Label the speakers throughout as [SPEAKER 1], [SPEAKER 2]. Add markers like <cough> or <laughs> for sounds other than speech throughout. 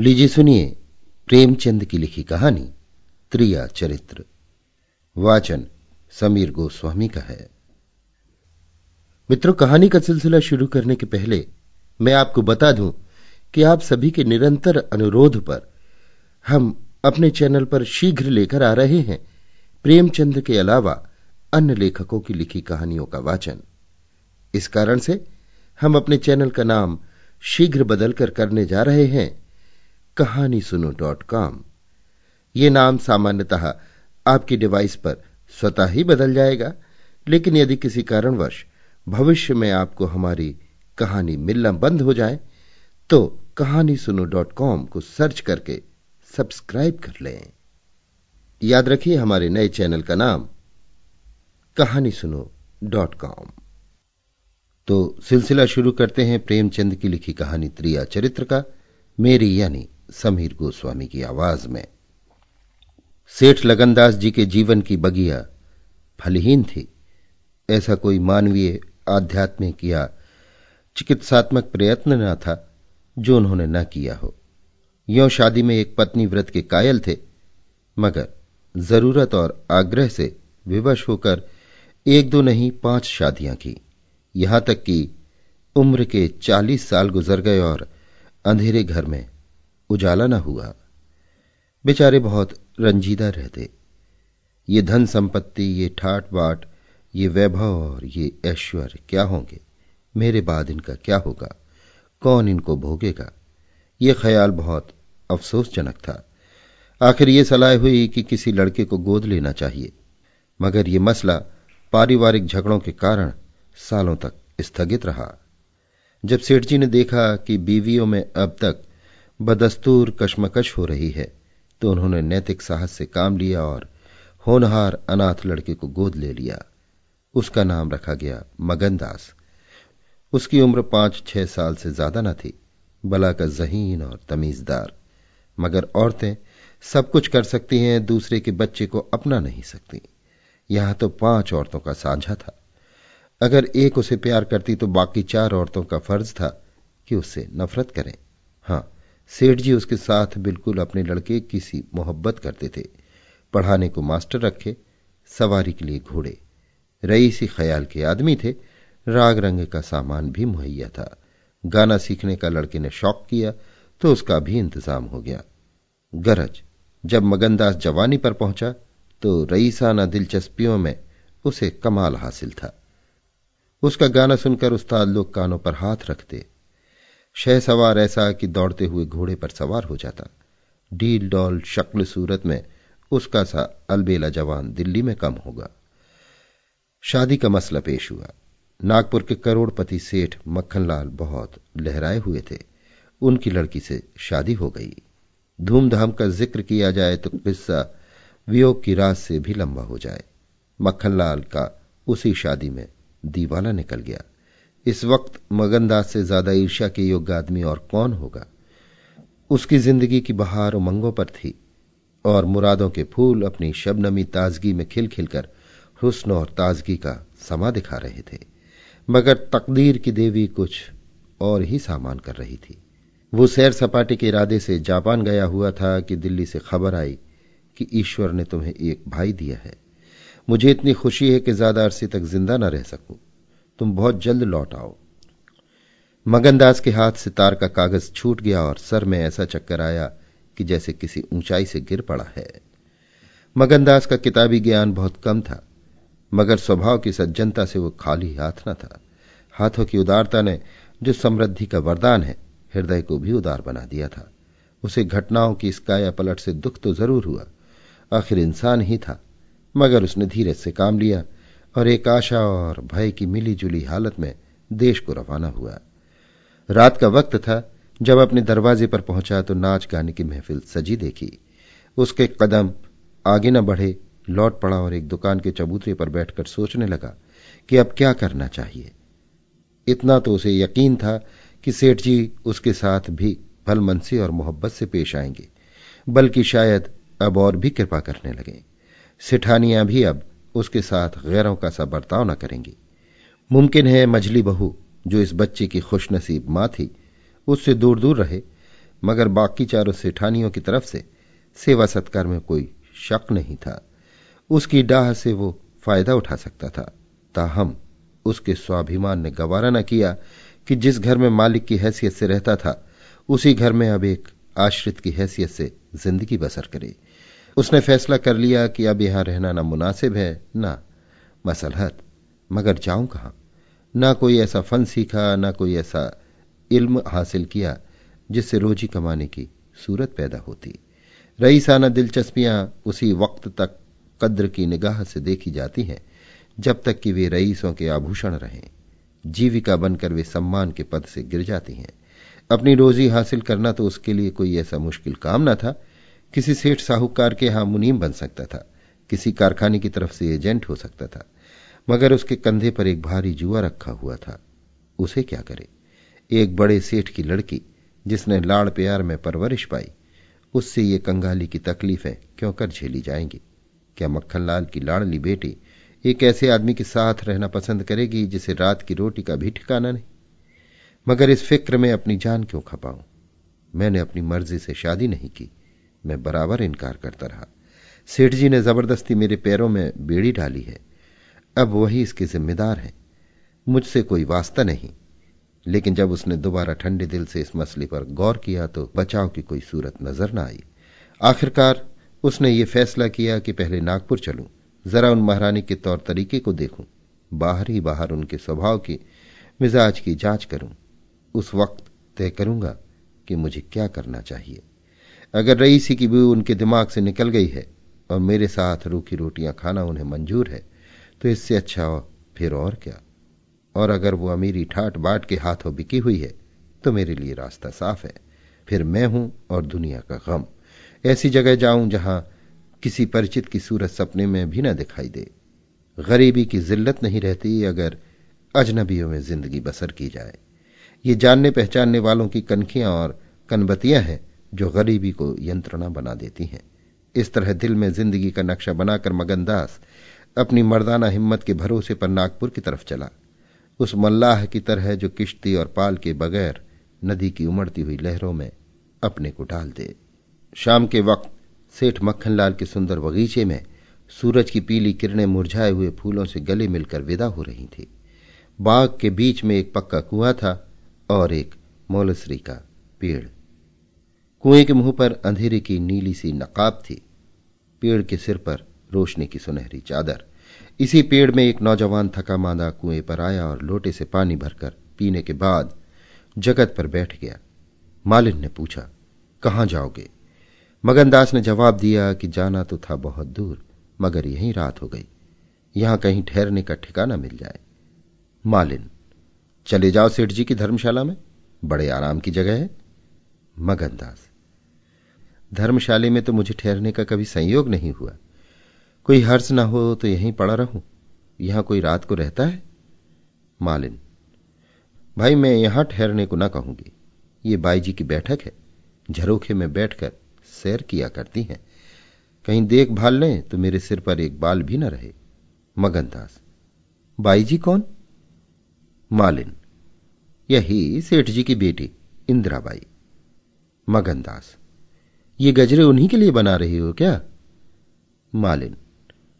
[SPEAKER 1] लीजिए सुनिए प्रेमचंद की लिखी कहानी, त्रिया चरित्र। वाचन समीर गोस्वामी का है। मित्रों, कहानी का सिलसिला शुरू करने के पहले मैं आपको बता दूँ कि आप सभी के निरंतर अनुरोध पर हम अपने चैनल पर शीघ्र लेकर आ रहे हैं प्रेमचंद के अलावा अन्य लेखकों की लिखी कहानियों का वाचन। इस कारण से हम अपने चैनल का नाम शीघ्र बदलकर करने जा रहे हैं। कहानी सुनो डॉट कॉम। ये नाम सामान्यतः आपकी डिवाइस पर स्वतः ही बदल जाएगा, लेकिन यदि किसी कारणवश भविष्य में आपको हमारी कहानी मिलना बंद हो जाए तो कहानी सुनो डॉट कॉम को सर्च करके सब्सक्राइब कर लें। याद रखिए हमारे नए चैनल का नाम कहानी सुनो डॉट कॉम। तो सिलसिला शुरू करते हैं प्रेमचंद की लिखी कहानी त्रिया चरित्र का, मेरी यानी समीर गोस्वामी की आवाज़ में। सेठ लगनदास जी के जीवन की बगिया फलहीन थी। ऐसा कोई मानवीय आध्यात्मिक या चिकित्सात्मक प्रयत्न न था जो उन्होंने न किया हो। यो शादी में एक पत्नी व्रत के कायल थे, मगर ज़रूरत और आग्रह से विवश होकर एक दो नहीं, पाँच शादियाँ की। यहाँ तक कि उम्र के चालीस साल गुजर गए और अंधेरे घर में उजाला न हुआ। बेचारे बहुत रंजीदा रहते। ये धन संपत्ति, ये ठाट बाट ये वैभव और ये ऐश्वर्य, क्या होंगे? मेरे बाद इनका क्या होगा? कौन इनको भोगेगा? ये ख्याल बहुत अफसोसजनक था। आखिर ये सलाह हुई कि किसी लड़के को गोद लेना चाहिए। मगर ये मसला पारिवारिक झगड़ों के कारण सालों तक स्थगित रहा। जब सेठ जी ने देखा कि बीवियों में अब तक बदस्तूर कशमकश हो रही है। तो उन्होंने नैतिक साहस से काम लिया और होनहार अनाथ लड़के को गोद ले लिया। उसका नाम रखा गया मगनदास। उसकी उम्र पाँच छह साल से ज़्यादा न थी। बला का जहीन और तमीजदार। मगर औरतें सब कुछ कर सकती हैं, दूसरे के बच्चे को अपना नहीं सकती। यहाँ तो पाँच औरतों का साझा था। अगर एक उसे प्यार करती तो बाकी चार औरतों का फ़र्ज़ था कि उससे नफरत करें। हाँ सेठ जी उसके साथ बिल्कुल अपने लड़के की सी मोहब्बत करते थे। पढ़ाने को मास्टर रखे, सवारी के लिए घोड़े। रईसी ख्याल के आदमी थे, राग रंग का सामान भी मुहैया था। गाना सीखने का लड़के ने शौक किया तो उसका भी इंतज़ाम हो गया। गरज, जब मगनदास जवानी पर पहुँचा तो रईसाना दिलचस्पियों में उसे कमाल हासिल था। उसका गाना सुनकर उस्ताद लोग कानों पर हाथ रखते शह सवार ऐसा कि दौड़ते हुए घोड़े पर सवार हो जाता। डील डॉल शक्ल सूरत में, उसका सा अलबेला जवान दिल्ली में कम होगा। शादी का मसला पेश हुआ। नागपुर के करोड़पति सेठ मक्खनलाल बहुत लहराए हुए थे। उनकी लड़की से शादी हो गई। धूमधाम का ज़िक्र किया जाए तो किस्सा वियोग की रात से भी लंबा हो जाए। मक्खनलाल का उसी शादी में दीवाना निकल गया। इस वक्त मगनदास से ज़्यादा ईर्ष्या के योग्य आदमी और कौन होगा? उसकी ज़िंदगी की बहार उमंगों पर थी और मुरादों के फूल अपनी शबनमी ताजगी में खिल खिलकर हुस्न और ताजगी का समा दिखा रहे थे। मगर तकदीर की देवी कुछ और ही सामान कर रही थी। वो सैर सपाटे के इरादे से जापान गया हुआ था कि दिल्ली से खबर आई कि ईश्वर ने तुम्हें एक भाई दिया है। मुझे इतनी खुशी है कि ज़्यादा अरसे तक ज़िंदा न रह सकूँ। तुम बहुत जल्द लौट आओ। मगनदास के हाथ से तार का कागज़ छूट गया और सर में ऐसा चक्कर आया कि जैसे किसी ऊंचाई से गिर पड़ा है। मगनदास का किताबी ज्ञान बहुत कम था, मगर स्वभाव की सज्जनता से वो खाली हाथ न था। हाथों की उदारता ने जो समृद्धि का वरदान है, हृदय को भी उदार बना दिया था। उसे घटनाओं की इस काया पलट से दुख तो ज़रूर हुआ, आखिर इंसान ही था, मगर उसने धीरज से काम लिया और एक आशा और भय की मिली जुली हालत में देश को रवाना हुआ। रात का वक्त था, जब अपने दरवाजे पर पहुँचा तो नाच गाने की महफिल सजी देखी। उसके कदम आगे न बढ़े, लौट पड़ा और एक दुकान के चबूतरे पर बैठकर सोचने लगा कि अब क्या करना चाहिए। इतना तो उसे यकीन था कि सेठ जी उसके साथ भी भलमनसी और मोहब्बत से पेश आएँगे, बल्कि शायद अब और भी कृपा करने लगे। सिठानियाँ भी अब उसके साथ गैरों का सा बर्ताव न करेंगी। मुमकिन है मझली बहू, जो इस बच्चे की खुशनसीब माँ थी, उससे दूर दूर रहे, मगर बाकी चारों सेठानियों की तरफ़ से सेवा सत्कार में कोई शक नहीं था। उसकी डाह से वो फ़ायदा उठा सकता था। ताहम उसके स्वाभिमान ने गवारा न किया कि जिस घर में मालिक की हैसियत से रहता था, उसी घर में अब एक आश्रित की हैसियत से ज़िंदगी बसर करे। उसने फैसला कर लिया कि अब यहाँ रहना ना मुनासिब है, ना मसलहत। मगर जाऊँ कहाँ? ना कोई ऐसा फन सीखा, ना कोई ऐसा इल्म हासिल किया जिससे रोजी कमाने की सूरत पैदा होती। रईसाना दिलचस्पियाँ उसी वक्त तक कद्र की निगाह से देखी जाती हैं, जब तक कि वे रईसों के आभूषण रहें। जीविका बनकर वे सम्मान के पद से गिर जाती हैं। अपनी रोजी हासिल करना तो उसके लिए कोई ऐसा मुश्किल काम न था किसी सेठ साहूकार के यहाँ मुनीम बन सकता था, किसी कारखाने की तरफ़ से एजेंट हो सकता था, मगर उसके कंधे पर एक भारी जुआ रखा हुआ था। उसे क्या करे? एक बड़े सेठ की लड़की, जिसने लाड़ प्यार में परवरिश पाई, उससे ये कंगाली की तकलीफें क्यों कर झेली जाएँगी? क्या मक्खनलाल की लाड़ली बेटी एक ऐसे आदमी के साथ रहना पसंद करेगी जिसे रात की रोटी का भी ठिकाना नहीं? मगर इस फ़िक्र में अपनी जान क्यों खपाऊं? मैंने अपनी मर्ज़ी से शादी नहीं की। मैं बराबर इनकार करता रहा। सेठ जी ने ज़बरदस्ती मेरे पैरों में बेड़ी डाली है। अब वही इसके जिम्मेदार हैं। मुझसे कोई वास्ता नहीं। लेकिन जब उसने दोबारा ठंडे दिल से इस मसले पर गौर किया तो बचाव की कोई सूरत नज़र न आई। आखिरकार उसने ये फैसला किया कि पहले नागपुर चलूँ, जरा उन महारानी के तौर तरीके को देखूँ, बाहर ही बाहर उनके स्वभाव की मिजाज की जाँच करूँ। उस वक्त तय करूँगा कि मुझे क्या करना चाहिए। अगर रईसी की भी उनके दिमाग से निकल गई है और मेरे साथ रूखी रोटियाँ खाना उन्हें मंजूर है तो इससे अच्छा फिर और क्या? और अगर वो अमीरी ठाट बाट के हाथों बिकी हुई है तो मेरे लिए रास्ता साफ़ है। फिर मैं हूँ और दुनिया का गम। ऐसी जगह जाऊँ जहाँ किसी परिचित की सूरत सपने में भी न दिखाई दे। गरीबी की जिल्लत नहीं रहती अगर अजनबियों में ज़िंदगी बसर की जाए। ये जानने पहचानने वालों की कनखियाँ और कनबतियाँ हैं जो गरीबी को यंत्रणा बना देती हैं। इस तरह दिल में ज़िंदगी का नक्शा बनाकर मगनदास अपनी मर्दाना हिम्मत के भरोसे पर नागपुर की तरफ़ चला। उस मल्लाह की तरह जो किश्ती और पाल के बगैर नदी की उमड़ती हुई लहरों में अपने को डाल दे। शाम के वक्त सेठ मक्खनलाल के सुंदर बगीचे में सूरज की पीली किरणें मुरझाए हुए फूलों से गले मिलकर विदा हो रही थी। बाग के बीच में एक पक्का कुआ था और एक मोलसरी का पेड़। कुएँ के मुँह पर अंधेरे की नीली सी नकाब थी। पेड़ के सिर पर रोशनी की सुनहरी चादर। इसी पेड़ में एक नौजवान थका मांदा कुएँ पर आया और लोटे से पानी भरकर पीने के बाद जगत पर बैठ गया। मालिन ने पूछा, कहाँ जाओगे? मगनदास ने जवाब दिया कि जाना तो था बहुत दूर, मगर यहीं रात हो गई। यहाँ कहीं ठहरने का ठिकाना मिल जाए। मालिन, चले जाओ सेठ जी की धर्मशाला में। बड़े आराम की जगह है। मगनदास धर्मशाले में तो मुझे ठहरने का कभी संयोग नहीं हुआ। कोई हर्ष ना हो तो यहीं पड़ा रहूँ। यहाँ कोई रात को रहता है? मालिन, भाई मैं यहाँ ठहरने को ना कहूँगी। ये बाई जी की बैठक है। झरोखे में बैठकर सैर किया करती हैं। कहीं देख भाल लें तो मेरे सिर पर एक बाल भी न रहे। मगनदास बाई जी कौन? मालिन, यही सेठ जी की बेटी, इंदिराबाई। मगनदास ये गजरे उन्हीं के लिए बना रही हो क्या? मालिन,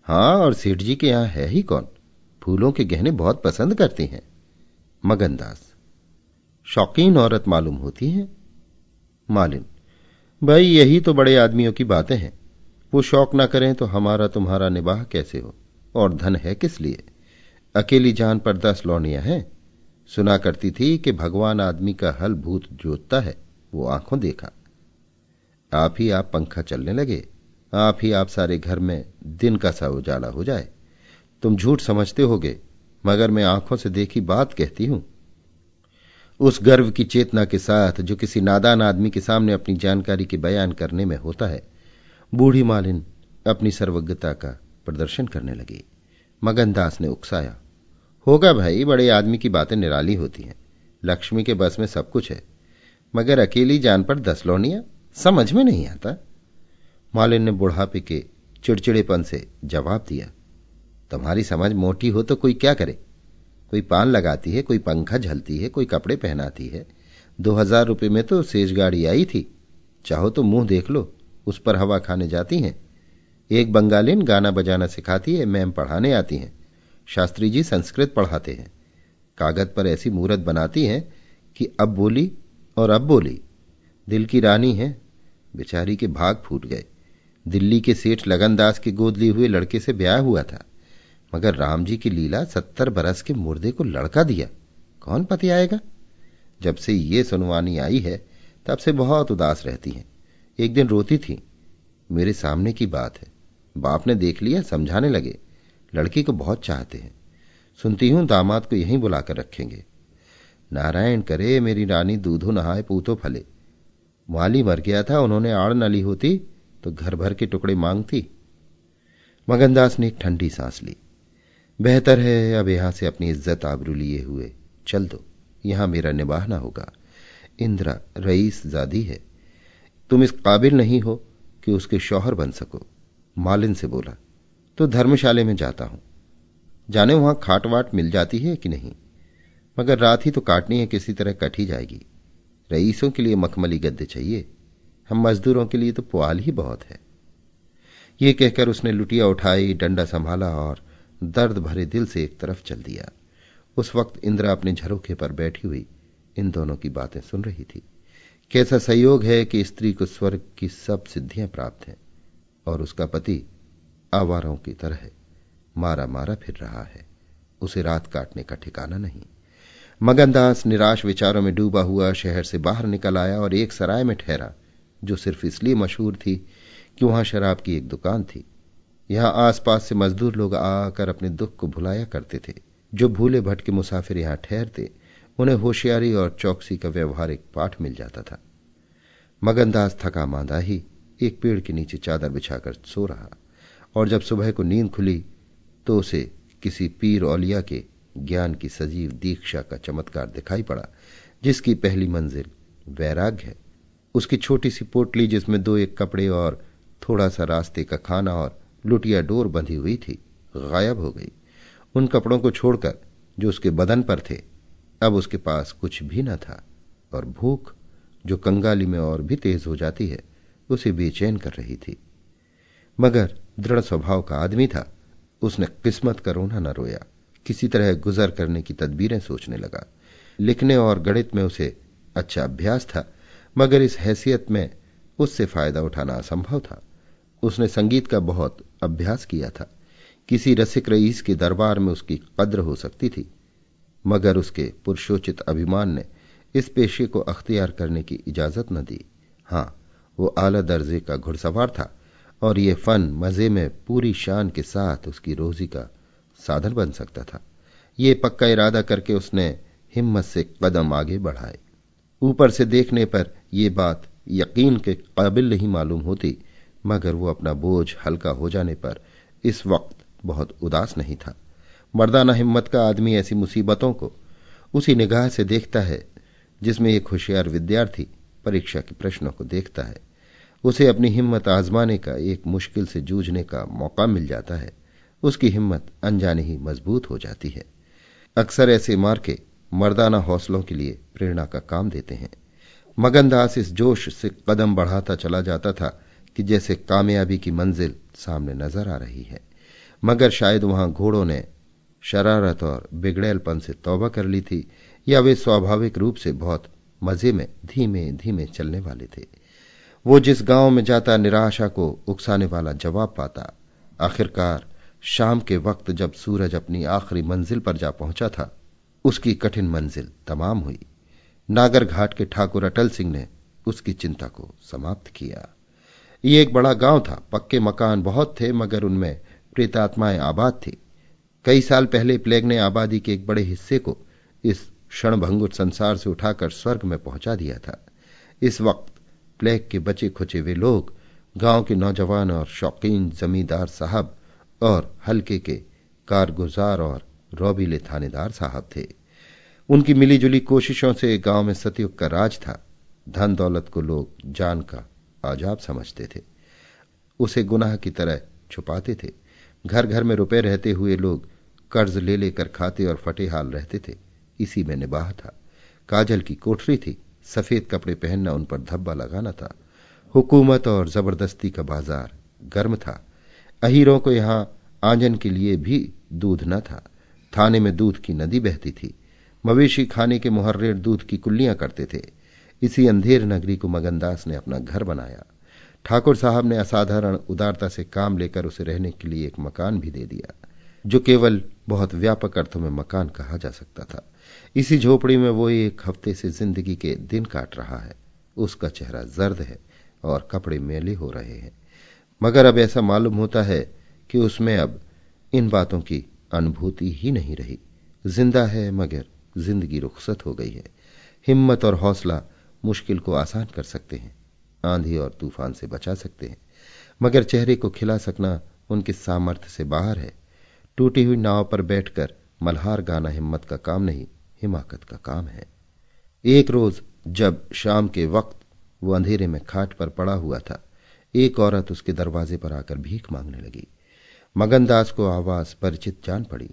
[SPEAKER 1] हाँ, और सेठ जी के यहाँ है ही कौन? फूलों के गहने बहुत पसंद करती हैं। मगनदास, शौकीन औरत मालूम होती है। मालिन, भाई, यही तो बड़े आदमियों की बातें हैं। वो शौक ना करें तो हमारा तुम्हारा निबाह कैसे हो? और धन है किस लिए? अकेली जान पर दस लौनियाँ हैं। सुना करती थी कि भगवान आदमी का हल भूत जोतता है, वो आँखों देखा। आप ही आप पंखा चलने लगे। आप ही आप सारे घर में दिन का सा उजाला हो जाए। तुम झूठ समझते होगे, मगर मैं आँखों से देखी बात कहती हूँ। उस गर्व की चेतना के साथ जो किसी नादान आदमी के सामने अपनी जानकारी के बयान करने में होता है, बूढ़ी मालिन अपनी सर्वज्ञता का प्रदर्शन करने लगी। मगनदास ने उकसाया, होगा भाई, बड़े आदमी की बातें निराली होती हैं। लक्ष्मी के बस में सब कुछ है, मगर अकेली जान पर दस लौनिया? समझ में नहीं आता। मालिन ने बुढ़ापे के चिड़चिड़ेपन से जवाब दिया, तुम्हारी समझ मोटी हो तो कोई क्या करे? कोई पान लगाती है, कोई पंखा झलती है, कोई कपड़े पहनाती है। दो हज़ार रुपये में तो सेज गाड़ी आई थी। चाहो तो मुँह देख लो, उस पर हवा खाने जाती हैं। एक बंगालिन गाना बजाना सिखाती है, मैम पढ़ाने आती हैं। शास्त्री जी संस्कृत पढ़ाते हैं। कागज़ पर ऐसी मूर्त बनाती हैं कि अब बोली और अब बोली। दिल की रानी है। बेचारी के भाग फूट गए। दिल्ली के सेठ लगनदास के गोद लिए हुए लड़के से ब्याह हुआ था। मगर राम जी की लीला सत्तर बरस के मुर्दे को लड़का दिया। कौन पति आएगा? जब से ये सुनवानी आई है, तब से बहुत उदास रहती हैं। एक दिन रोती थी। मेरे सामने की बात है। बाप ने देख लिया, समझाने लगे। लड़की को बहुत चाहते हैं। सुनती हूँ, दामाद को यहीं बुलाकर रखेंगे। नारायण करे, मेरी रानी दूधो नहाए, पूतो फले। माली मर गया था, उन्होंने आड़ न ली होती तो घर भर के टुकड़े मांगती। मगनदास ने ठंडी सांस ली। बेहतर है, अब यहाँ से अपनी इज़्ज़त आबरू लिए हुए। चल दो, यहाँ मेरा निभाना होगा। इंदिरा, रईस जादी है। तुम इस काबिल नहीं हो कि उसके शौहर बन सको। मालिन से बोला तो धर्मशाले में जाता हूँ। जाने वहाँ खाट वाट मिल जाती है कि नहीं? मगर रात ही तो काटनी है, किसी तरह कट ही जाएगी। रईसों के लिए मखमली गद्दे चाहिए। हम मजदूरों के लिए तो पुआल ही बहुत है। ये कहकर उसने लुटिया उठाई, डंडा संभाला और दर्द भरे दिल से एक तरफ़ चल दिया। उस वक्त इंदिरा अपने झरोखे पर बैठी हुई इन दोनों की बातें सुन रही थी। कैसा संयोग है कि स्त्री को स्वर्ग की सब सिद्धियाँ प्राप्त हैं और उसका पति आवारों की तरह मारा मारा फिर रहा है। उसे रात काटने का ठिकाना नहीं। मगनदास निराश विचारों में डूबा हुआ शहर से बाहर निकल आया और एक सराय में ठहरा, जो सिर्फ़ इसलिए मशहूर थी कि वहाँ शराब की एक दुकान थी। यहाँ आसपास से मजदूर लोग आकर अपने दुख को भुलाया करते थे। जो भूले भटके मुसाफिर यहाँ ठहरते, उन्हें होशियारी और चौकसी का व्यवहारिक पाठ मिल जाता था। मगनदास थका मांदा ही एक पेड़ के नीचे चादर बिछाकर सो रहा और जब सुबह को नींद खुली तो उसे किसी पीर औलिया के ज्ञान की सजीव दीक्षा का चमत्कार दिखाई पड़ा, जिसकी पहली मंजिल वैराग्य है। उसकी छोटी सी पोटली जिसमें दो एक कपड़े और थोड़ा सा रास्ते का खाना और लुटिया डोर बंधी हुई थी, गायब हो गई। उन कपड़ों को छोड़कर जो उसके बदन पर थे, अब उसके पास कुछ भी न था और भूख, जो कंगाली में और भी तेज हो जाती है, उसे बेचैन कर रही थी। मगर दृढ़ स्वभाव का आदमी था, उसने किस्मत का रोना न रोया। किसी तरह गुजर करने की तदबीरें सोचने लगा। लिखने और गणित में उसे अच्छा अभ्यास था, मगर इस हैसियत में उससे फ़ायदा उठाना असंभव था। उसने संगीत का बहुत अभ्यास किया था। किसी रसिक रईस के दरबार में उसकी कद्र हो सकती थी, मगर उसके पुरुषोचित अभिमान ने इस पेशे को अख्तियार करने की इजाज़त न दी। हाँ, वो आला दर्जे का घुड़सवार था, और ये फन मज़े में पूरी शान के साथ उसकी रोजी का साधन बन सकता था। ये पक्का इरादा करके उसने हिम्मत से कदम आगे बढ़ाए। ऊपर से देखने पर यह बात यकीन के काबिल नहीं मालूम होती, मगर वो अपना बोझ हल्का हो जाने पर इस वक्त बहुत उदास नहीं था। मर्दाना हिम्मत का आदमी ऐसी मुसीबतों को उसी निगाह से देखता है, जिसमें एक होशियार विद्यार्थी परीक्षा के प्रश्नों को देखता है। उसे अपनी हिम्मत आजमाने का एक मुश्किल से जूझने का मौका मिल जाता है। उसकी हिम्मत अनजाने ही मज़बूत हो जाती है। अक्सर ऐसे मार्के मर्दाना हौसलों के लिए प्रेरणा का काम देते हैं। मगनदास इस जोश से कदम बढ़ाता चला जाता था कि जैसे कामयाबी की मंजिल सामने नज़र आ रही है। मगर शायद वहाँ घोड़ों ने शरारत और बिगड़ेलपन से तौबा कर ली थी, या वे स्वाभाविक रूप से बहुत मज़े में धीमे धीमे चलने वाले थे। वो जिस गाँव में जाता निराशा को उकसाने वाला जवाब पाता, आखिरकार शाम के वक्त जब सूरज अपनी आखिरी मंजिल पर जा पहुँचा था, उसकी कठिन मंजिल तमाम हुई। नागर घाट के ठाकुर अटल सिंह ने उसकी चिंता को समाप्त किया। ये एक बड़ा गाँव था, पक्के मकान बहुत थे, मगर उनमें प्रेतात्माएँ आबाद थी। कई साल पहले प्लेग ने आबादी के एक बड़े हिस्से को इस क्षणभंगुर संसार से उठाकर स्वर्ग में पहुँचा दिया था। इस वक्त प्लेग के बचे खुचे वे लोग, गाँव के नौजवान और शौकीन जमींदार साहब और हल्के के कारगुजार और रौबीले थानेदार साहब थे। उनकी मिलीजुली कोशिशों से गाँव में सतयुग का राज था। धन दौलत को लोग जान का आजाब समझते थे। उसे गुनाह की तरह छुपाते थे। घर घर में रुपए रहते हुए लोग कर्ज ले लेकर खाते और फटे हाल रहते थे। इसी में निबाह था। काजल की कोठरी थी। सफ़ेद कपड़े पहनना उन पर धब्बा लगाना था। हुकूमत और ज़बरदस्ती का बाज़ार गर्म था। अहीरों को यहाँ आंजन के लिए भी दूध न था। थाने में दूध की नदी बहती थी। मवेशी खाने के मुहर्रेर दूध की कुल्लियाँ करते थे। इसी अंधेर नगरी को मगनदास ने अपना घर बनाया। ठाकुर साहब ने असाधारण उदारता से काम लेकर उसे रहने के लिए एक मकान भी दे दिया, जो केवल बहुत व्यापक अर्थों में मकान कहा जा सकता था। इसी झोपड़ी में वो एक हफ़्ते से ज़िंदगी के दिन काट रहा है। उसका चेहरा जर्द है और कपड़े मेले हो रहे हैं। मगर अब ऐसा मालूम होता है कि उसमें अब इन बातों की अनुभूति ही नहीं रही। ज़िंदा है मगर ज़िंदगी रुखसत हो गई है। हिम्मत और हौसला मुश्किल को आसान कर सकते हैं, आंधी और तूफ़ान से बचा सकते हैं, मगर चेहरे को खिला सकना उनके सामर्थ्य से बाहर है। टूटी हुई नाव पर बैठकर मल्हार गाना हिम्मत का काम नहीं, हिमाकत का काम है। एक रोज जब शाम के वक्त वो अंधेरे में खाट पर पड़ा हुआ था एक औरत उसके दरवाजे पर आकर भीख मांगने लगी। मगनदास को आवाज़ परिचित जान पड़ी।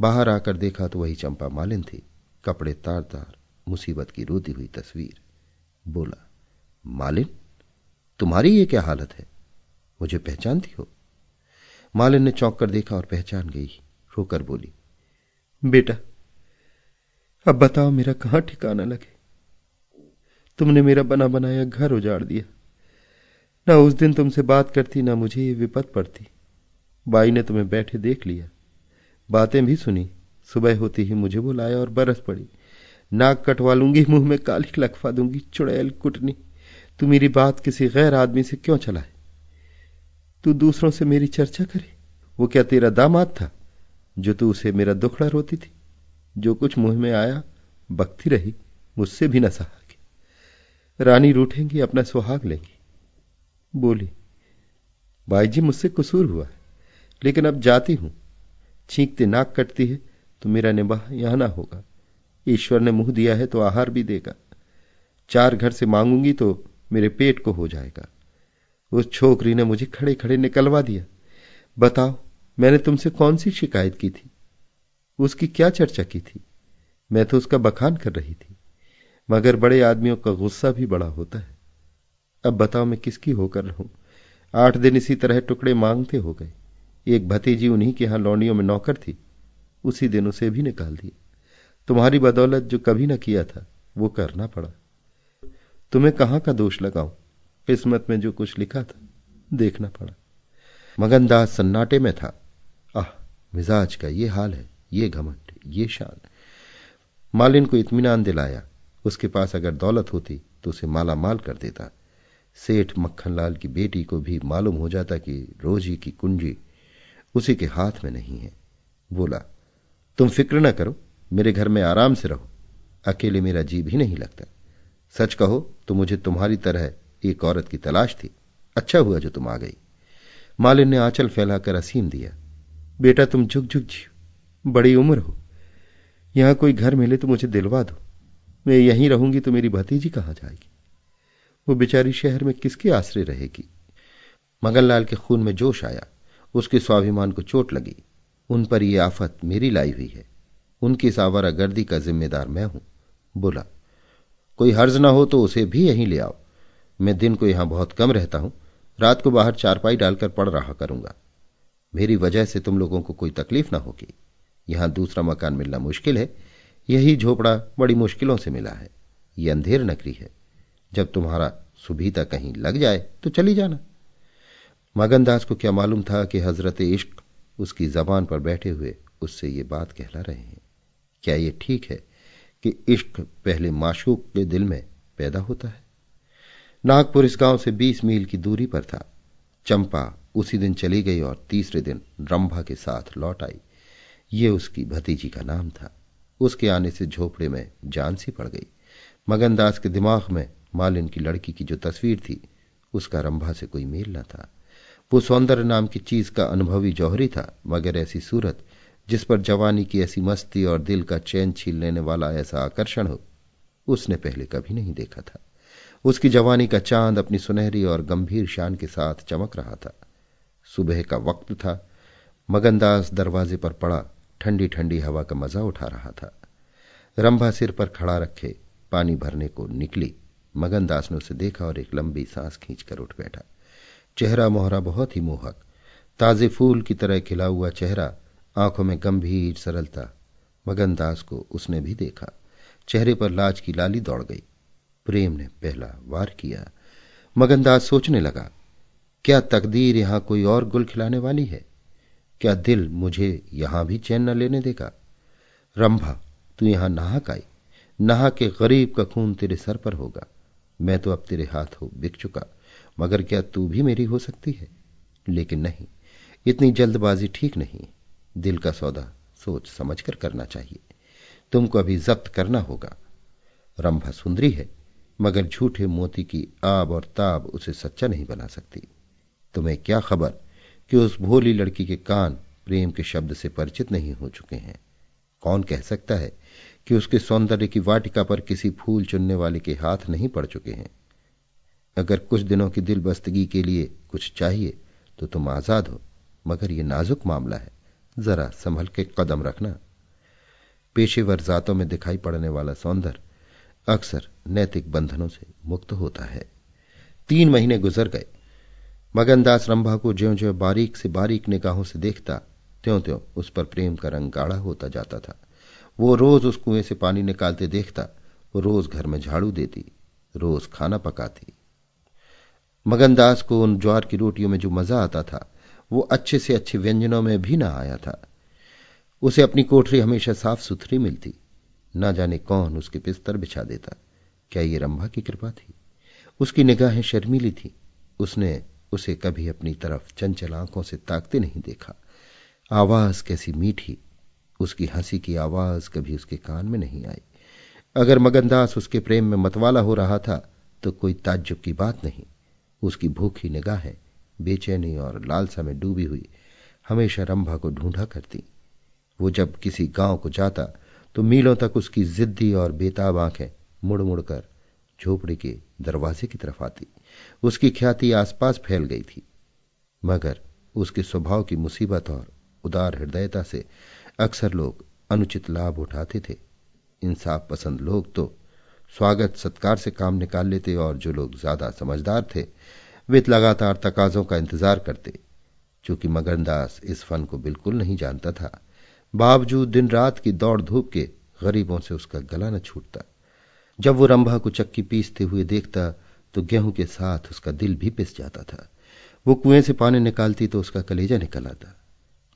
[SPEAKER 1] बाहर आकर देखा तो वही चंपा मालिन थी। कपड़े तार तार मुसीबत की रोती हुई तस्वीर। बोला, मालिन, तुम्हारी ये क्या हालत है? मुझे पहचानती हो? मालिन ने चौंक कर देखा और पहचान गई। रोकर बोली, बेटा, अब बताओ मेरा कहाँ ठिकाना लगे? तुमने मेरा बना बनाया घर उजाड़ दिया। ना उस दिन तुमसे बात करती, ना मुझे ये विपत पड़ती। बाई ने तुम्हें बैठे देख लिया। बातें भी सुनी। सुबह होती ही मुझे बुलाया और बरस पड़ी। नाक कटवा लूँगी, मुँह में काली लखवा दूँगी, चुड़ैल कुटनी। तू मेरी बात किसी गैर आदमी से क्यों चलाए? तू दूसरों से मेरी चर्चा करे। वो क्या तेरा दामाद था, जो तू उसे मेरा दुखड़ा रोती थी? जो कुछ मुँह में आया, बकती रही, मुझसे भी न सहा रानी रूठेंगी, अपना सुहाग लेंगी। बोली भाई जी मुझसे कसूर हुआ है, लेकिन अब जाती हूँ। छींकते नाक कटती है तो मेरा निबाह यहाँ ना होगा। ईश्वर ने मुँह दिया है तो आहार भी देगा। चार घर से मांगूँगी तो मेरे पेट को हो जाएगा। उस छोकरी ने मुझे खड़े खड़े निकलवा दिया। बताओ, मैंने तुमसे कौन सी शिकायत की थी? उसकी क्या चर्चा की थी? मैं तो उसका बखान कर रही थी। मगर बड़े आदमियों का गुस्सा भी बड़ा होता है। अब बताओ मैं किसकी होकर रहूँ? आठ दिन इसी तरह टुकड़े मांगते हो गए। एक भतीजी उन्हीं के यहाँ लौंडियों में नौकर थी, उसी दिन उसे भी निकाल दिया तुम्हारी बदौलत जो कभी न किया था, वो करना पड़ा। तुम्हें कहाँ का दोष लगाऊँ? किस्मत में जो कुछ लिखा था, देखना पड़ा। मगनदास सन्नाटे में था। आह, मिजाज का ये हाल है, ये घमंड, ये शान। मालिन को इत्मीनान दिलाया, उसके पास अगर दौलत होती तो उसे माला माल कर देता। सेठ मक्खनलाल की बेटी को भी मालूम हो जाता कि रोजी की कुंजी उसी के हाथ में नहीं है। बोला, तुम फ़िक्र न करो, मेरे घर में आराम से रहो। अकेले मेरा जी भी नहीं लगता। सच कहो तो मुझे तुम्हारी तरह एक औरत की तलाश थी। अच्छा हुआ जो तुम आ गई। मालिन ने आंचल फैलाकर असीम दिया, बेटा तुम झुक झुक जी बड़ी उम्र हो। यहाँ कोई घर मिले तो मुझे दिलवा दो। मैं यहीं रहूँगी तो मेरी भतीजी कहाँ जाएगी? वो बेचारी शहर में किसके आश्रय रहेगी? मगनलाल के खून में जोश आया। उसके स्वाभिमान को चोट लगी। उन पर यह आफत मेरी लाई हुई है। उनकी इस आवारा गर्दी का जिम्मेदार मैं हूँ। बोला, कोई हर्ज ना हो तो उसे भी यहीं ले आओ। मैं दिन को यहाँ बहुत कम रहता हूँ। रात को बाहर चारपाई डालकर पड़ रहा करूँगा। मेरी वजह से तुम लोगों को कोई तकलीफ़ ना होगी। यहाँ दूसरा मकान मिलना मुश्किल है। यही झोपड़ा बड़ी मुश्किलों से मिला है। यह अंधेर नगरी है। जब तुम्हारा सुबीता कहीं लग जाए तो चली जाना। मगनदास को क्या मालूम था कि हज़रत इश्क उसकी जबान पर बैठे हुए उससे ये बात कहला रहे हैं। क्या ये ठीक है कि इश्क पहले माशूक के दिल में पैदा होता है? नागपुर इस गाँव से बीस मील की दूरी पर था। चंपा उसी दिन चली गई और तीसरे दिन रंभा के साथ लौट आई। ये उसकी भतीजी का नाम था। उसके आने से झोपड़े में जान सी पड़ गई। मगनदास के दिमाग में मालिन की लड़की की जो तस्वीर थी, उसका रंभा से कोई मेल न था। वो सौंदर्य नाम की चीज़ का अनुभवी जौहरी था, मगर ऐसी सूरत, जिस पर जवानी की ऐसी मस्ती और दिल का चैन छीन लेने वाला ऐसा आकर्षण हो, उसने पहले कभी नहीं देखा था। उसकी जवानी का चाँद अपनी सुनहरी और गंभीर शान के साथ चमक रहा था। सुबह का वक्त था, मगनदास दरवाजे पर पड़ा ठंडी ठंडी हवा का मज़ा उठा रहा था। रंभा सिर पर खड़ा रखे, पानी भरने को निकली। मगन दास ने उसे देखा और एक लंबी सांस खींचकर उठ बैठा। चेहरा मोहरा बहुत ही मोहक, ताजे फूल की तरह खिला हुआ चेहरा, आँखों में गंभीर सरलता। मगनदास को उसने भी देखा। चेहरे पर लाज की लाली दौड़ गई। प्रेम ने पहला वार किया। मगनदास सोचने लगा, क्या तकदीर यहाँ कोई और गुल खिलाने वाली है? क्या दिल मुझे यहाँ भी चैन न लेने देगा? रंभा, तू यहाँ नहाक आई। नहा के गरीब का खून तेरे सर पर होगा। मैं तो अब तेरे हाथ हो बिक चुका, मगर क्या तू भी मेरी हो सकती है? लेकिन नहीं, इतनी जल्दबाजी ठीक नहीं। दिल का सौदा सोच समझकर करना चाहिए। तुमको अभी जब्त करना होगा। रंभा सुंदरी है, मगर झूठे मोती की आब और ताब उसे सच्चा नहीं बना सकती। तुम्हें क्या खबर कि उस भोली लड़की के कान प्रेम के शब्द से परिचित नहीं हो चुके हैं? कौन कह सकता है कि उसके सौंदर्य की वाटिका पर किसी फूल चुनने वाले के हाथ नहीं पड़ चुके हैं। अगर कुछ दिनों की दिल बस्तगी के लिए कुछ चाहिए तो तुम आज़ाद हो, मगर यह नाजुक मामला है। जरा संभल के कदम रखना। पेशेवर जातों में दिखाई पड़ने वाला सौंदर्य अक्सर नैतिक बंधनों से मुक्त होता है। तीन महीने गुजर गए। मगनदास रंभा को ज्यो ज्यो बारीक से बारीक निगाहों से देखता त्यों त्यों उस पर प्रेम का रंग गाढ़ा होता जाता था। वो रोज उस कुएँ से पानी निकालते देखता, वो रोज घर में झाड़ू देती, रोज खाना पकाती। मगनदास को उन ज्वार की रोटियों में जो मज़ा आता था, वो अच्छे से अच्छे व्यंजनों में भी ना आया था। उसे अपनी कोठरी हमेशा साफ़ सुथरी मिलती, ना जाने कौन उसके बिस्तर बिछा देता। क्या ये रंभा की कृपा थी? उसकी निगाहें शर्मीली थी। उसने उसे कभी अपनी तरफ़ चंचल आँखों से ताकते नहीं देखा। आवाज़ कैसी मीठी उसकी हँसी की आवाज़ कभी उसके कान में नहीं आई। अगर मगनदास उसके प्रेम में मतवाला हो रहा था तो कोई ताज्जुब की बात नहीं। उसकी भूखी निगाहें बेचैनी और लालसा में डूबी हुई, हमेशा रंभा को ढूंढा करती। वो जब किसी गाँव को जाता तो मीलों तक उसकी जिद्दी और बेताब आँखें मुड़ मुड़ कर झोपड़ी के दरवाजे की तरफ़ आती। उसकी ख्याति आसपास फैल गई थी। मगर उसके स्वभाव की मुसीबत और उदार हृदयता से अक्सर लोग अनुचित लाभ उठाते थे। इंसाफ पसंद लोग तो स्वागत, सत्कार से काम निकाल लेते और जो लोग ज़्यादा समझदार थे वे लगातार तकाजों का इंतज़ार करते। चूँकि मगनदास इस फन को बिल्कुल नहीं जानता था, बावजूद दिन रात की दौड़ धूप के गरीबों से उसका गला न छूटता। जब वो रंभा को चक्की पीसते हुए देखता तो गेहूँ के साथ उसका दिल भी पिस जाता था। वो कुएँ से पानी निकालती तो उसका कलेजा निकल आता।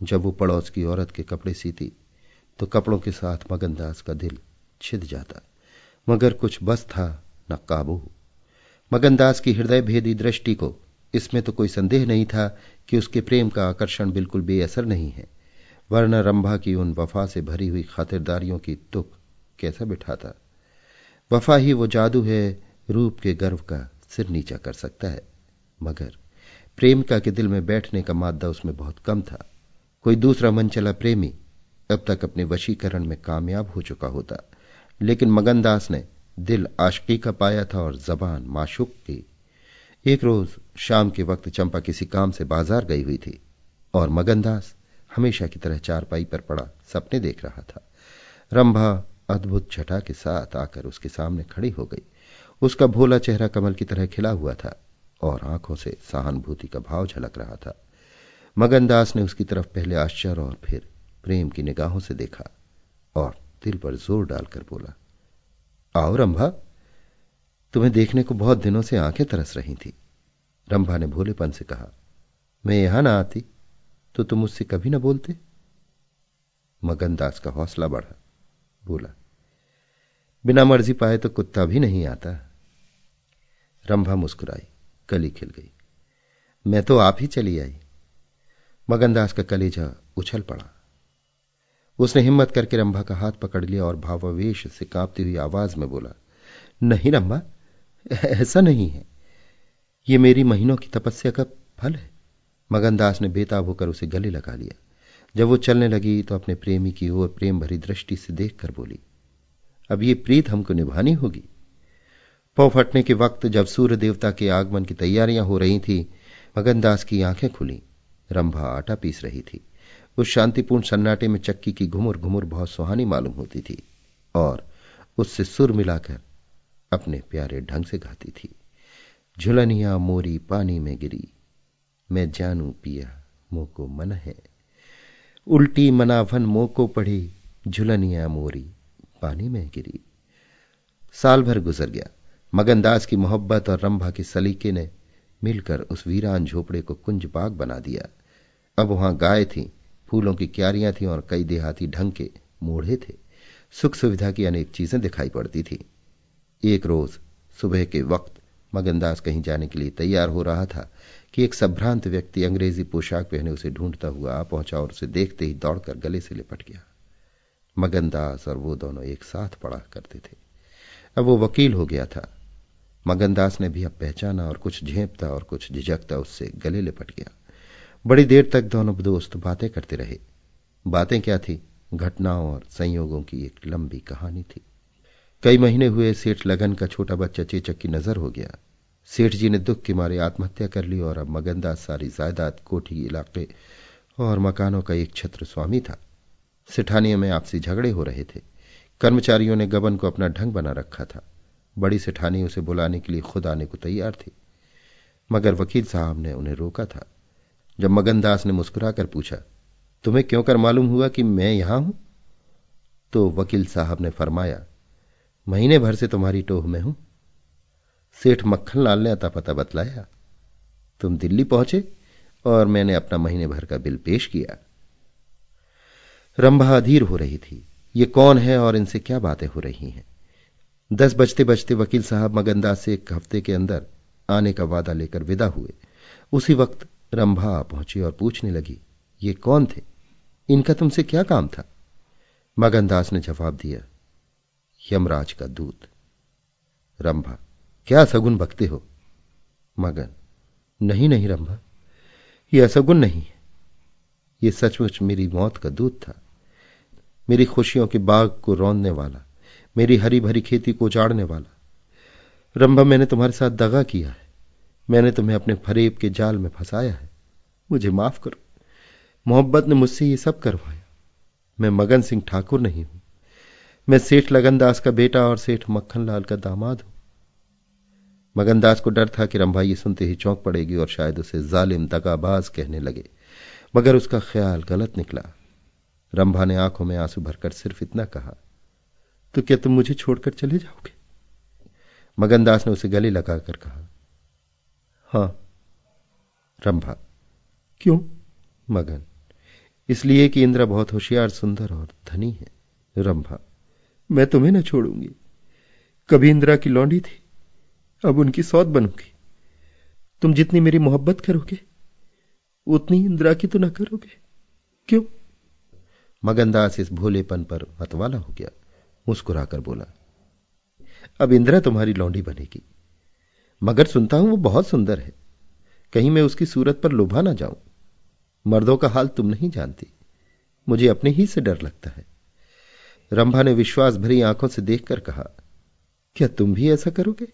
[SPEAKER 1] जब वो पड़ोस की औरत के कपड़े सीती तो कपड़ों के साथ मगनदास का दिल छिद जाता। मगर कुछ बस था न काबू। मगनदास की हृदय भेदी दृष्टि को, इसमें तो कोई संदेह नहीं था कि उसके प्रेम का आकर्षण बिल्कुल बेअसर नहीं है। वरना रंभा की उन वफा से भरी हुई खातिरदारियों की तुक कैसा बिठाता। वफा ही वो जादू है, रूप के गर्व का सिर नीचा कर सकता है। मगर प्रेमिका के दिल में बैठने का मादा उसमें बहुत कम था। कोई दूसरा मन चला प्रेमी, अब तक अपने वशीकरण में कामयाब हो चुका होता। लेकिन मगनदास ने दिल आशकी का पाया था और जबान माशुक की एक रोज शाम के वक्त चंपा किसी काम से बाज़ार गई हुई थी और मगनदास हमेशा की तरह चारपाई पर पड़ा, सपने देख रहा था। रंभा अद्भुत छटा के साथ आकर उसके सामने खड़ी हो गई। उसका भोला चेहरा कमल की तरह खिला हुआ था और आँखों से सहानुभूति का भाव झलक रहा था। मगनदास ने उसकी तरफ़ पहले आश्चर्य और फिर प्रेम की निगाहों से देखा और दिल पर ज़ोर डालकर बोला, आओ रंभा, तुम्हें देखने को बहुत दिनों से आँखें तरस रही थी रंभा ने भोलेपन से कहा, मैं यहाँ ना आती तो तुम मुझसे कभी ना बोलते मगनदास का हौसला बढ़ा, बोला, बिना मर्ज़ी पाए तो कुत्ता भी नहीं आता रंभा मुस्कुराई कली खिल गई, मैं तो आप ही चली आई। मगनदास का कलेजा उछल पड़ा। उसने हिम्मत करके रंभा का हाथ पकड़ लिया और भावावेश से कांपती हुई आवाज़ में बोला, नहीं रंभा, ऐसा नहीं है। ये मेरी महीनों की तपस्या का फल है। मगनदास ने बेताब होकर उसे गले लगा लिया। जब वो चलने लगी तो अपने प्रेमी की ओर प्रेम भरी दृष्टि से देखकर बोली, अब ये प्रीत हमको निभानी होगी। पौ फटने के वक्त जब सूर्य देवता के आगमन की तैयारियाँ हो रही थी, मगनदास की आँखें खुली। रंभा आटा पीस रही थी। उस शांतिपूर्ण सन्नाटे में चक्की की घुमुर घुमुर बहुत सुहानी मालूम होती थी और उससे सुर मिलाकर अपने प्यारे ढंग से गाती थी। झुलनिया मोरी पानी में गिरी, मैं जानू पिया मोको मन है। उल्टी मनाभन मोको पड़ी झुलनिया मोरी पानी में गिरी। साल भर गुजर गया, मगनदास की मोहब्बत और रंभा के सलीके ने मिलकर उस वीरान झोपड़े को कुंज बाग बना दिया। अब वहाँ गाय थी, फूलों की क्यारियाँ थी और कई देहाती ढंग के मोढ़े थे। सुख सुविधा की अनेक चीज़ें दिखाई पड़ती थी। एक रोज सुबह के वक्त मगनदास कहीं जाने के लिए तैयार हो रहा था कि एक संभ्रांत व्यक्ति अंग्रेज़ी पोशाक पहने उसे ढूंढता हुआ आ पहुँचा और उसे देखते ही दौड़कर गले से लिपट गया। मगनदास और वो दोनों एक साथ पढ़ा करते थे। अब वो वकील हो गया था। मगनदास ने भी अब पहचाना और कुछ झेपता और कुछ झिझकता उससे गले लिपट गया। बड़ी देर तक दोनों दोस्त बातें करते रहे। बातें क्या थी? घटनाओं और संयोगों की एक लंबी कहानी थी। कई महीने हुए, सेठ लगन का छोटा बच्चा चेचक की नज़र हो गया। सेठ जी ने दुख के मारे आत्महत्या कर ली और अब मगनदास सारी जायदाद कोठी इलाके और मकानों का एक छत्र स्वामी था। सिठानियों में आपसी झगड़े हो रहे थे। कर्मचारियों ने गबन को अपना ढंग बना रखा था। बड़ी सेठानी उसे बुलाने के लिए खुद आने को तैयार थी। मगर वकील साहब ने उन्हें रोका था। जब मगनदास ने मुस्कुराकर पूछा, तुम्हें क्यों कर मालूम हुआ कि मैं यहाँ हूँ? तो वकील साहब ने फरमाया, महीने भर से तुम्हारी टोह में हूँ। सेठ मक्खन लाल ने अता पता बतलाया, तुम दिल्ली पहुँचे और मैंने अपना महीने भर का बिल पेश किया। रंभा अधीर हो रही थी, ये कौन है और इनसे क्या बातें हो रही हैं? दस बजते बजते वकील साहब मगनदास से एक हफ़्ते के अंदर आने का वादा लेकर विदा हुए। उसी वक्त रंभा पहुँची और पूछने लगी, ये कौन थे? इनका तुमसे क्या काम था? मगनदास ने जवाब दिया, यमराज का दूत. रंभा, क्या सगुन बकते हो? मगन, नहीं नहीं रंभा, ये असगुन नहीं है। ये सचमुच मेरी मौत का दूत था। मेरी खुशियों के बाग को रौंदने वाला, मेरी हरी भरी खेती को उजाड़ने वाला। रंभा, मैंने तुम्हारे साथ दगा किया है। मैंने तुम्हें अपने फरेब के जाल में फंसाया है। मुझे माफ़ करो। मोहब्बत ने मुझसे ये सब करवाया। मैं मगन सिंह ठाकुर नहीं हूँ। मैं सेठ लगनदास का बेटा और सेठ मक्खनलाल का दामाद हूँ। मगनदास को डर था कि रंभा ये सुनते ही चौंक पड़ेगी और शायद उसे जालिम दगाबाज कहने लगे। मगर उसका ख्याल गलत निकला। रंभा ने आँखों में आँसू भरकर सिर्फ़ इतना कहा तो क्या तुम मुझे छोड़कर चले जाओगे? मगनदास ने उसे गले लगाकर कहा हाँ रंभा। क्यों? मगन इसलिए कि इंद्रा बहुत होशियार सुंदर और धनी है रंभा। मैं तुम्हें न छोड़ूँगी। कभी इंदिरा की लौंडी थी अब उनकी सौत बनूँगी। तुम जितनी मेरी मोहब्बत करोगे उतनी इंदिरा की तो ना करोगे। क्यों? मगनदास इस भोलेपन पर मतवाला हो गया मुस्कुराकर बोला अब इंदिरा तुम्हारी लौंडी बनेगी। मगर सुनता हूँ वो बहुत सुंदर है। कहीं मैं उसकी सूरत पर लुभा ना जाऊँ। मर्दों का हाल तुम नहीं जानती। मुझे अपने ही से डर लगता है। रंभा ने विश्वास भरी आँखों से देखकर कहा, क्या तुम भी ऐसा करोगे?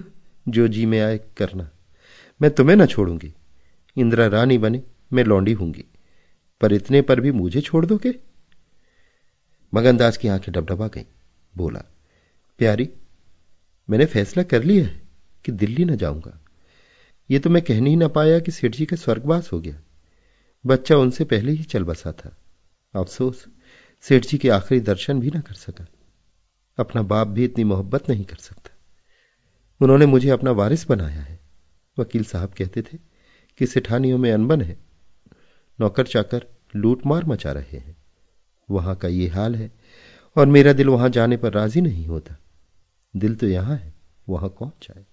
[SPEAKER 1] <laughs> जो जी में आए करना। मैं तुम्हें ना छोड़ूँगी। इंदिरा रानी बने, मैं लौंडी हूँगी। पर इतने पर भी मुझे छोड़ दोगे? मगनदास की आँखें डबडबा गई। बोला, प्यारी, मैंने फैसला कर लिया है। कि दिल्ली न जाऊँगा। ये तो मैं कहने ही ना पाया कि सेठ जी का स्वर्गवास हो गया। बच्चा उनसे पहले ही चल बसा था। अफसोस, सेठ जी के आखिरी दर्शन भी ना कर सका। अपना बाप भी इतनी मोहब्बत नहीं कर सकता। उन्होंने मुझे अपना वारिस बनाया है। वकील साहब कहते थे कि सिठानियों में अनबन है। नौकर चाकर लूटमार मचा रहे हैं। वहाँ का ये हाल है और मेरा दिल वहाँ जाने पर राज़ी नहीं होता। दिल तो यहाँ है, वहाँ कौन जाए?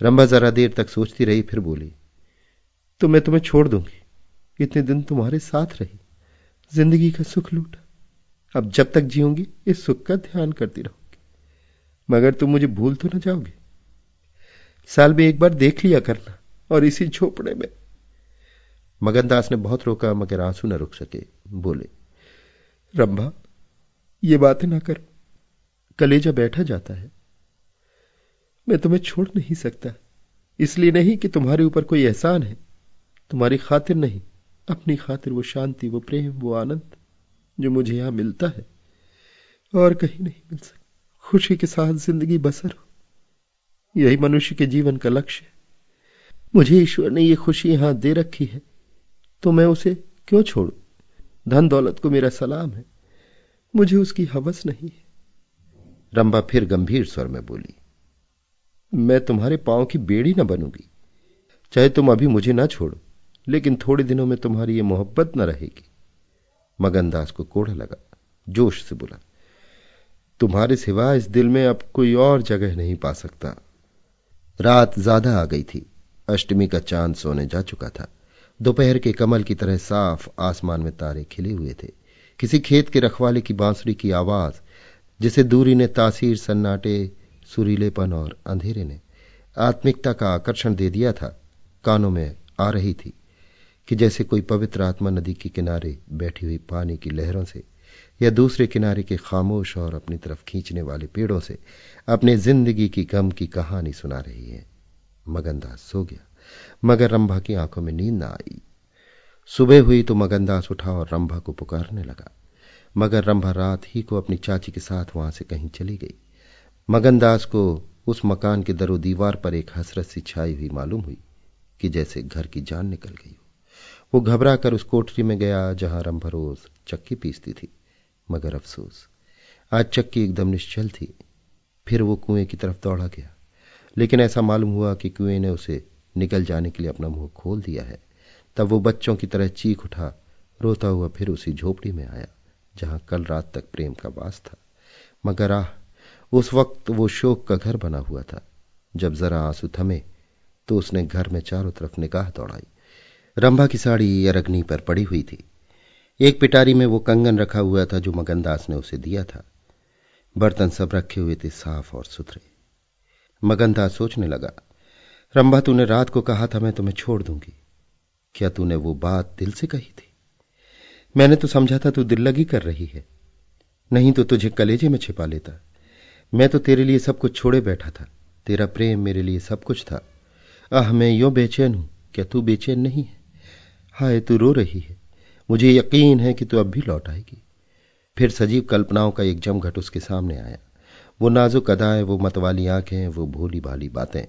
[SPEAKER 1] रंभा जरा देर तक सोचती रही, फिर बोली तो मैं तुम्हें छोड़ दूँगी। इतने दिन तुम्हारे साथ रही। ज़िंदगी का सुख लूटा। अब जब तक जीऊँगी, इस सुख का ध्यान करती रहूँगी। मगर तुम मुझे भूल तो ना जाओगे। साल में एक बार देख लिया करना, और इसी झोपड़े में। मगनदास ने बहुत रोका, मगर आँसू न रुक सके। बोले, रंभा, ये बातें ना कर। कलेजा बैठा जाता है। मैं तुम्हें छोड़ नहीं सकता। इसलिए नहीं कि तुम्हारे ऊपर कोई एहसान है। तुम्हारी खातिर नहीं, अपनी खातिर वो शांति, वो प्रेम, वो आनंद जो मुझे यहाँ मिलता है, और कहीं नहीं मिल सकता। खुशी के साथ ज़िंदगी बसर हो। यही मनुष्य के जीवन का लक्ष्य है। मुझे ईश्वर ने यह खुशी यहाँ दे रखी है तो मैं उसे क्यों छोड़ू? धन दौलत को मेरा सलाम है। मुझे उसकी हवस नहीं है। रंबा फिर गंभीर स्वर में बोली मैं तुम्हारे पाँव की बेड़ी न बनूँगी। चाहे तुम अभी मुझे ना छोड़ो, लेकिन थोड़े दिनों में तुम्हारी ये मोहब्बत न रहेगी। मगनदास को कोड़ा लगा, जोश से बोला, तुम्हारे सिवा इस दिल में अब कोई और जगह नहीं पा सकता। रात ज़्यादा आ गई थी, अष्टमी का चाँद सोने जा चुका था। दोपहर के कमल की तरह साफ़ आसमान में तारे खिले हुए थे। किसी खेत के रखवाले की बांसुरी की आवाज़, जिसे दूरी ने तासीर सन्नाटे सुरीलेपन और अंधेरे ने आत्मिकता का आकर्षण दे दिया था। कानों में आ रही थी कि जैसे कोई पवित्र आत्मा नदी के किनारे बैठी हुई पानी की लहरों से या दूसरे किनारे के खामोश और अपनी तरफ़ खींचने वाले पेड़ों से अपने ज़िंदगी की गम की कहानी सुना रही है। मगनदास सो गया, मगर रंभा की आँखों में नींद न आई। सुबह हुई तो मगनदास उठा और रंभा को पुकारने लगा, मगर रंभा रात ही को अपनी चाची के साथ वहाँ से कहीं चली गई। मगनदास को उस मकान के दरो दीवार पर एक हसरत सी छाई हुई मालूम हुई कि जैसे घर की जान निकल गई हो। वो घबरा कर उस कोठरी में गया जहाँ रंभा रोज चक्की पीसती थी। मगर अफसोस, आज चक्की एकदम निश्चल थी। फिर वो कुएँ की तरफ़ दौड़ा गया। लेकिन ऐसा मालूम हुआ कि कुएँ ने उसे निकल जाने के लिए अपना मुँह खोल दिया है। तब वो बच्चों की तरह चीख उठा, रोता हुआ फिर उसी झोपड़ी में आया, जहाँ कल रात तक प्रेम का वास था। मगर आह उस वक्त वो शोक का घर बना हुआ था। जब जरा आँसू थमे तो उसने घर में चारों तरफ़ निगाह दौड़ाई। रंभा की साड़ी अरगनी पर पड़ी हुई थी। एक पिटारी में वो कंगन रखा हुआ था जो मगनदास ने उसे दिया था। बर्तन सब रखे हुए थे साफ़ और सुथरे। मगनदास सोचने लगा, रंभा, तूने रात को कहा था मैं तुम्हें छोड़ दूँगी। क्या तूने वो बात दिल से कही थी? मैंने तो समझा था तू दिल लगी कर रही है। नहीं तो तुझे कलेजे में छिपा लेता। मैं तो तेरे लिए सब कुछ छोड़े बैठा था। तेरा प्रेम मेरे लिए सब कुछ था। आह, मैं यो बेचैन हूँ। क्या तू बेचैन नहीं है? हाय, तू रो रही है। मुझे यकीन है कि तू अब भी लौट आएगी। फिर सजीव कल्पनाओं का एक जमघट उसके सामने आया। वो नाजुक अदाएँ, वो मतवाली आँखें, वो भोली भाली बातें,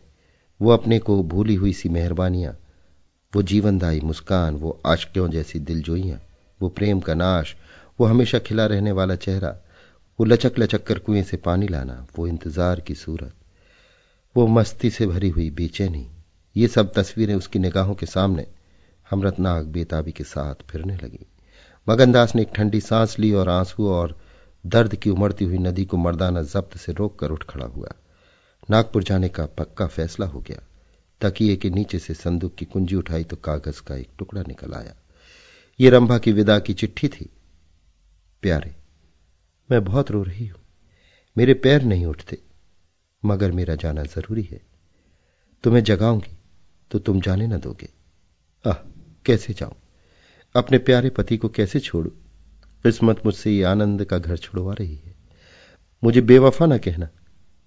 [SPEAKER 1] वो अपने को भूली हुई सी मेहरबानियाँ, वो जीवनदायी मुस्कान, वो आशक्यों जैसी दिलजोइयाँ, वो प्रेम का नाश, वो हमेशा खिला रहने वाला चेहरा वो लचक लचक कर कुएँ से पानी लाना, वो इंतज़ार की सूरत। वो मस्ती से भरी हुई बेचैनी। ये सब तस्वीरें उसकी निगाहों के सामने हमरतनाक बेताबी के साथ फिरने लगी। मगनदास ने एक ठंडी सांस ली और आँसू और दर्द की उमड़ती हुई नदी को मर्दाना जब्त से रोक कर उठ खड़ा हुआ। नागपुर जाने का पक्का फैसला हो गया। तकिए के नीचे से संदूक की कुंजी उठाई तो कागज़ का एक टुकड़ा निकल आया। ये रंभा की विदा की चिट्ठी थी। प्यारे मैं बहुत रो रही हूँ। मेरे पैर नहीं उठते, मगर मेरा जाना ज़रूरी है। तुम्हें जगाऊँगी तो तुम जाने न दोगे। आह, कैसे जाऊँ? अपने प्यारे पति को कैसे छोड़ू? किस्मत मुझसे ये आनंद का घर छुड़वा रही है। मुझे बेवफा ना कहना,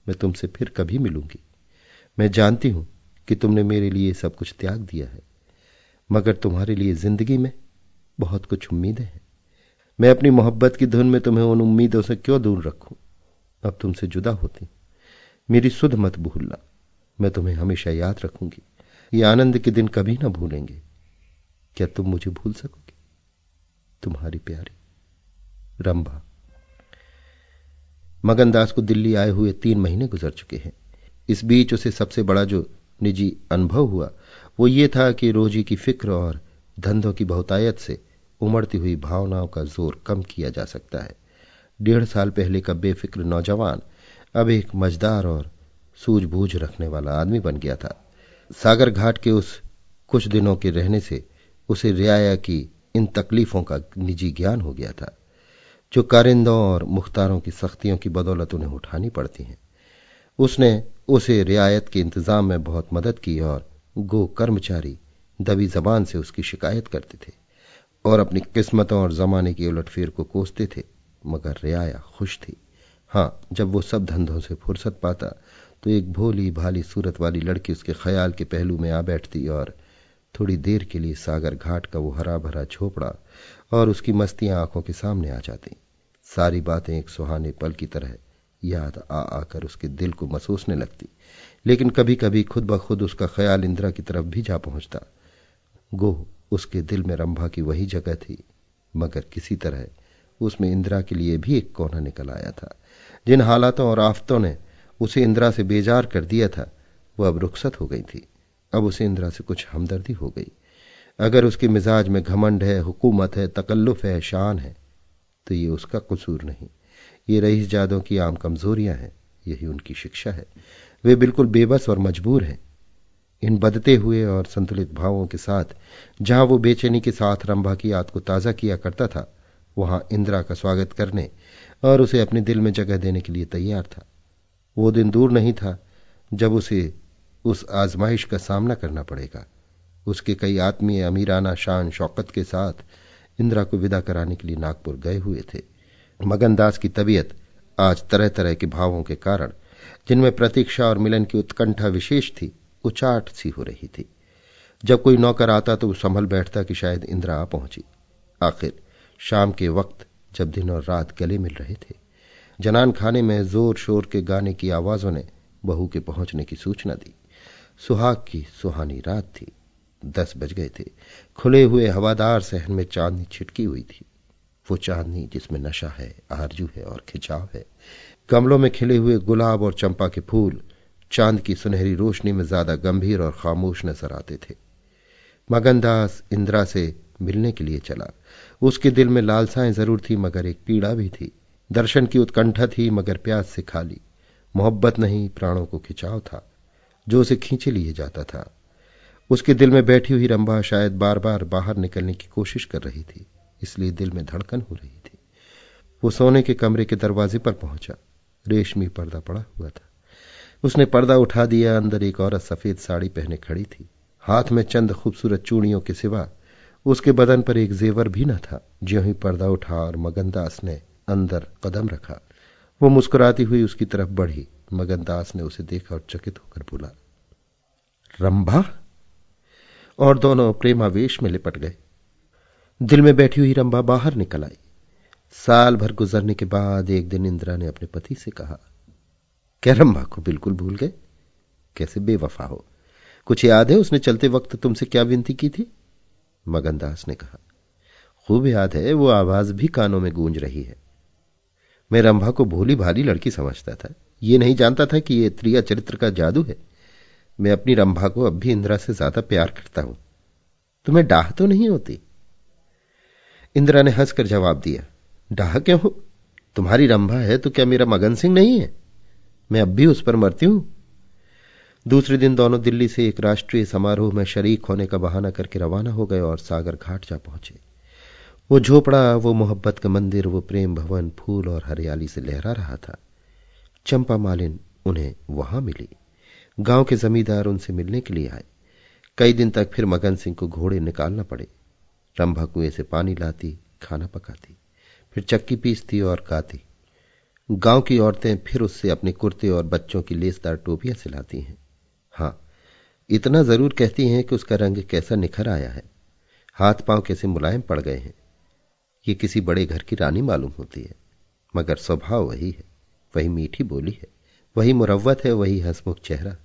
[SPEAKER 1] मैं तुमसे फिर कभी मिलूँगी। मैं जानती हूँ कि तुमने मेरे लिए सब कुछ त्याग दिया है, मगर तुम्हारे लिए ज़िंदगी में बहुत कुछ उम्मीदें हैं। मैं अपनी मोहब्बत की धुन में तुम्हें उन उम्मीदों से क्यों दूर रखूँ? अब तुमसे जुदा होती। मेरी सुध मत भूलना। मैं तुम्हें हमेशा याद रखूँगी। ये आनंद के दिन कभी ना भूलेंगे। क्या तुम मुझे भूल सकोगे? तुम्हारी प्यारी। रंभा। मगनदास को दिल्ली आए हुए तीन महीने गुजर चुके हैं। इस बीच उसे सबसे बड़ा जो निजी अनुभव हुआ, वो ये था कि रोजी की फ़िक्र और धंधों की बहुतायत से उमड़ती हुई भावनाओं का ज़ोर कम किया जा सकता है। डेढ़ साल पहले का बेफिक्र नौजवान अब एक मजदार और सूझबूझ रखने वाला आदमी बन गया था। सागर घाट के उस कुछ दिनों के रहने से उसे रियाया की इन तकलीफों का निजी ज्ञान हो गया था, जो कारिंदों और मुख्तारों की सख्तियों की बदौलत उन्हें उठानी पड़ती हैं। उसने उसे रियायत के इंतज़ाम में बहुत मदद की और गो कर्मचारी दबी जबान से उसकी शिकायत करते थे। और अपनी किस्मतों और जमाने की उलटफेर को कोसते थे, मगर रियाया खुश थी। हाँ जब वो सब धंधों से फुर्सत पाता तो एक भोली भाली सूरत वाली लड़की उसके ख्याल के पहलू में आ बैठती और थोड़ी देर के लिए सागर घाट का वो हरा भरा झोपड़ा और उसकी मस्तियाँ आँखों के सामने आ जाती। सारी बातें एक सुहाने पल की तरह याद आ आकर उसके दिल को महसूसने लगती, लेकिन कभी कभी खुद ब खुद उसका ख्याल इंदिरा की तरफ़ भी जा पहुँचता। गो उसके दिल में रंभा की वही जगह थी, मगर किसी तरह उसमें इंदिरा के लिए भी एक कोना निकल आया था। जिन हालातों और आफतों ने उसे इंदिरा से बेजार कर दिया था, वह अब रुखसत हो गई थी। अब उसे इंदिरा से कुछ हमदर्दी हो गई। अगर उसके मिजाज में घमंड है, हुकूमत है, तकल्लुफ है, शान है तो ये उसका कसूर नहीं। ये रईस जादों की आम कमजोरियाँ हैं, यही उनकी शिक्षा है। वे बिल्कुल बेबस और मजबूर हैं। इन बदते हुए और संतुलित भावों के साथ, जहाँ वो बेचैनी के साथ रंभा की याद को ताज़ा किया करता था, वहाँ इंदिरा का स्वागत करने और उसे अपने दिल में जगह देने के लिए तैयार था। वो दिन दूर नहीं था, जब उसे उस आजमाइश का सामना करना पड़ेगा। उसके कई आत्मीय अमीराना शान शौकत के साथ इंदिरा को विदा कराने के लिए नागपुर गए हुए थे। मगनदास की तबीयत आज तरह तरह के भावों के कारण, जिनमें प्रतीक्षा और मिलन की उत्कंठा विशेष थी उचाट सी हो रही थी। जब कोई नौकर आता तो वो संभल बैठता कि शायद इंदिरा आ पहुँची। आखिर शाम के वक्त जब दिन और रात गले मिल रहे थे, जनान खाने में ज़ोर शोर के गाने की आवाजों ने बहू के पहुँचने की सूचना दी। सुहाग की सुहानी रात थी। दस बज गए थे। खुले हुए हवादार सहन में चांदनी छिटकी हुई थी। वो चांदनी जिसमें नशा है, आरज़ू है और खिंचाव है। गमलों में खिले हुए गुलाब और चंपा के फूल चाँद की सुनहरी रोशनी में ज़्यादा गंभीर और खामोश नज़र आते थे। मगनदास इंदिरा से मिलने के लिए चला। उसके दिल में लालसाएँ ज़रूर थी, मगर एक पीड़ा भी थी। दर्शन की उत्कंठा थी, मगर प्यास से खाली। मोहब्बत नहीं, प्राणों को खिंचाव था, जो उसे खींचे लिए जाता था। उसके दिल में बैठी हुई रंभा शायद बार बार बाहर निकलने की कोशिश कर रही थी, इसलिए दिल में धड़कन हो रही थी। वो सोने के कमरे के दरवाजे पर पहुँचा। रेशमी पर्दा पड़ा हुआ था। उसने पर्दा उठा दिया, अंदर एक औरत सफ़ेद साड़ी पहने खड़ी थी। हाथ में चंद खूबसूरत चूड़ियों के सिवा उसके बदन पर एक जेवर भी न था। ज्यो ही पर्दा उठा और मगनदास ने अंदर कदम रखा, वो मुस्कुराती हुई उसकी तरफ़ बढ़ी। मगनदास ने उसे देखा और चकित होकर बोला, रंभा! और दोनों प्रेमावेश में लिपट गए। दिल में बैठी हुई रंभा बाहर निकल आई। साल भर गुजरने के बाद एक दिन इंदिरा ने अपने पति से कहा रंभा को बिल्कुल भूल गए? कैसे बेवफा हो? कुछ याद है उसने चलते वक्त तुमसे क्या विनती की थी? मगनदास ने कहा, खूब याद है, वो आवाज़ भी कानों में गूंज रही है। मैं रंभा को भोली भाली लड़की समझता था। ये नहीं जानता था कि ये त्रिया चरित्र का जादू है। मैं अपनी रंभा को अब भी इंदिरा से ज़्यादा प्यार करता हूँ। तुम्हें डाह तो नहीं होती? इंदिरा ने हंसकर जवाब दिया, डाह क्यों हो? तुम्हारी रंभा है तो क्या मेरा मगन सिंह नहीं है? मैं अब भी उस पर मरती हूँ। दूसरे दिन दोनों दिल्ली से एक राष्ट्रीय समारोह में शरीक होने का बहाना करके रवाना हो गए और सागर घाट जा पहुँचे। वो झोपड़ा, वो मोहब्बत का मंदिर, वो प्रेम भवन, फूल और हरियाली से लहरा रहा था। चंपा मालिन उन्हें वहाँ मिली। गाँव के जमींदार उनसे मिलने के लिए आए। कई दिन तक फिर मगन सिंह को घोड़े निकालना पड़े। रंभा कुएँ से पानी लाती, खाना पकाती, फिर चक्की पीसती और काती गाँव की औरतें फिर उससे अपने कुर्ते और बच्चों की लेसदार टोपियाँ सिलाती हैं। हाँ, इतना ज़रूर कहती हैं कि उसका रंग कैसा निखर आया है। हाथ पाँव कैसे मुलायम पड़ गए हैं। ये किसी बड़े घर की रानी मालूम होती है, मगर स्वभाव वही है, वही मीठी बोली है, वही मुरवत है, वही हंसमुख चेहरा।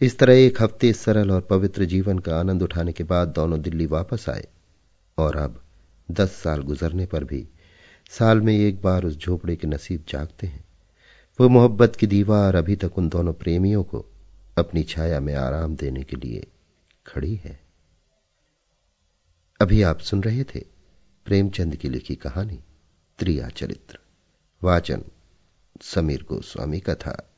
[SPEAKER 1] इस तरह एक हफ़्ते सरल और पवित्र जीवन का आनंद उठाने के बाद दोनों दिल्ली वापस आए, और अब दस साल गुजरने पर भी साल में एक बार उस झोपड़े के नसीब जागते हैं। वो मोहब्बत की दीवार अभी तक उन दोनों प्रेमियों को अपनी छाया में आराम देने के लिए खड़ी है। अभी आप सुन रहे थे प्रेमचंद की लिखी कहानी, त्रिया चरित्र। वाचन समीर गोस्वामी का था।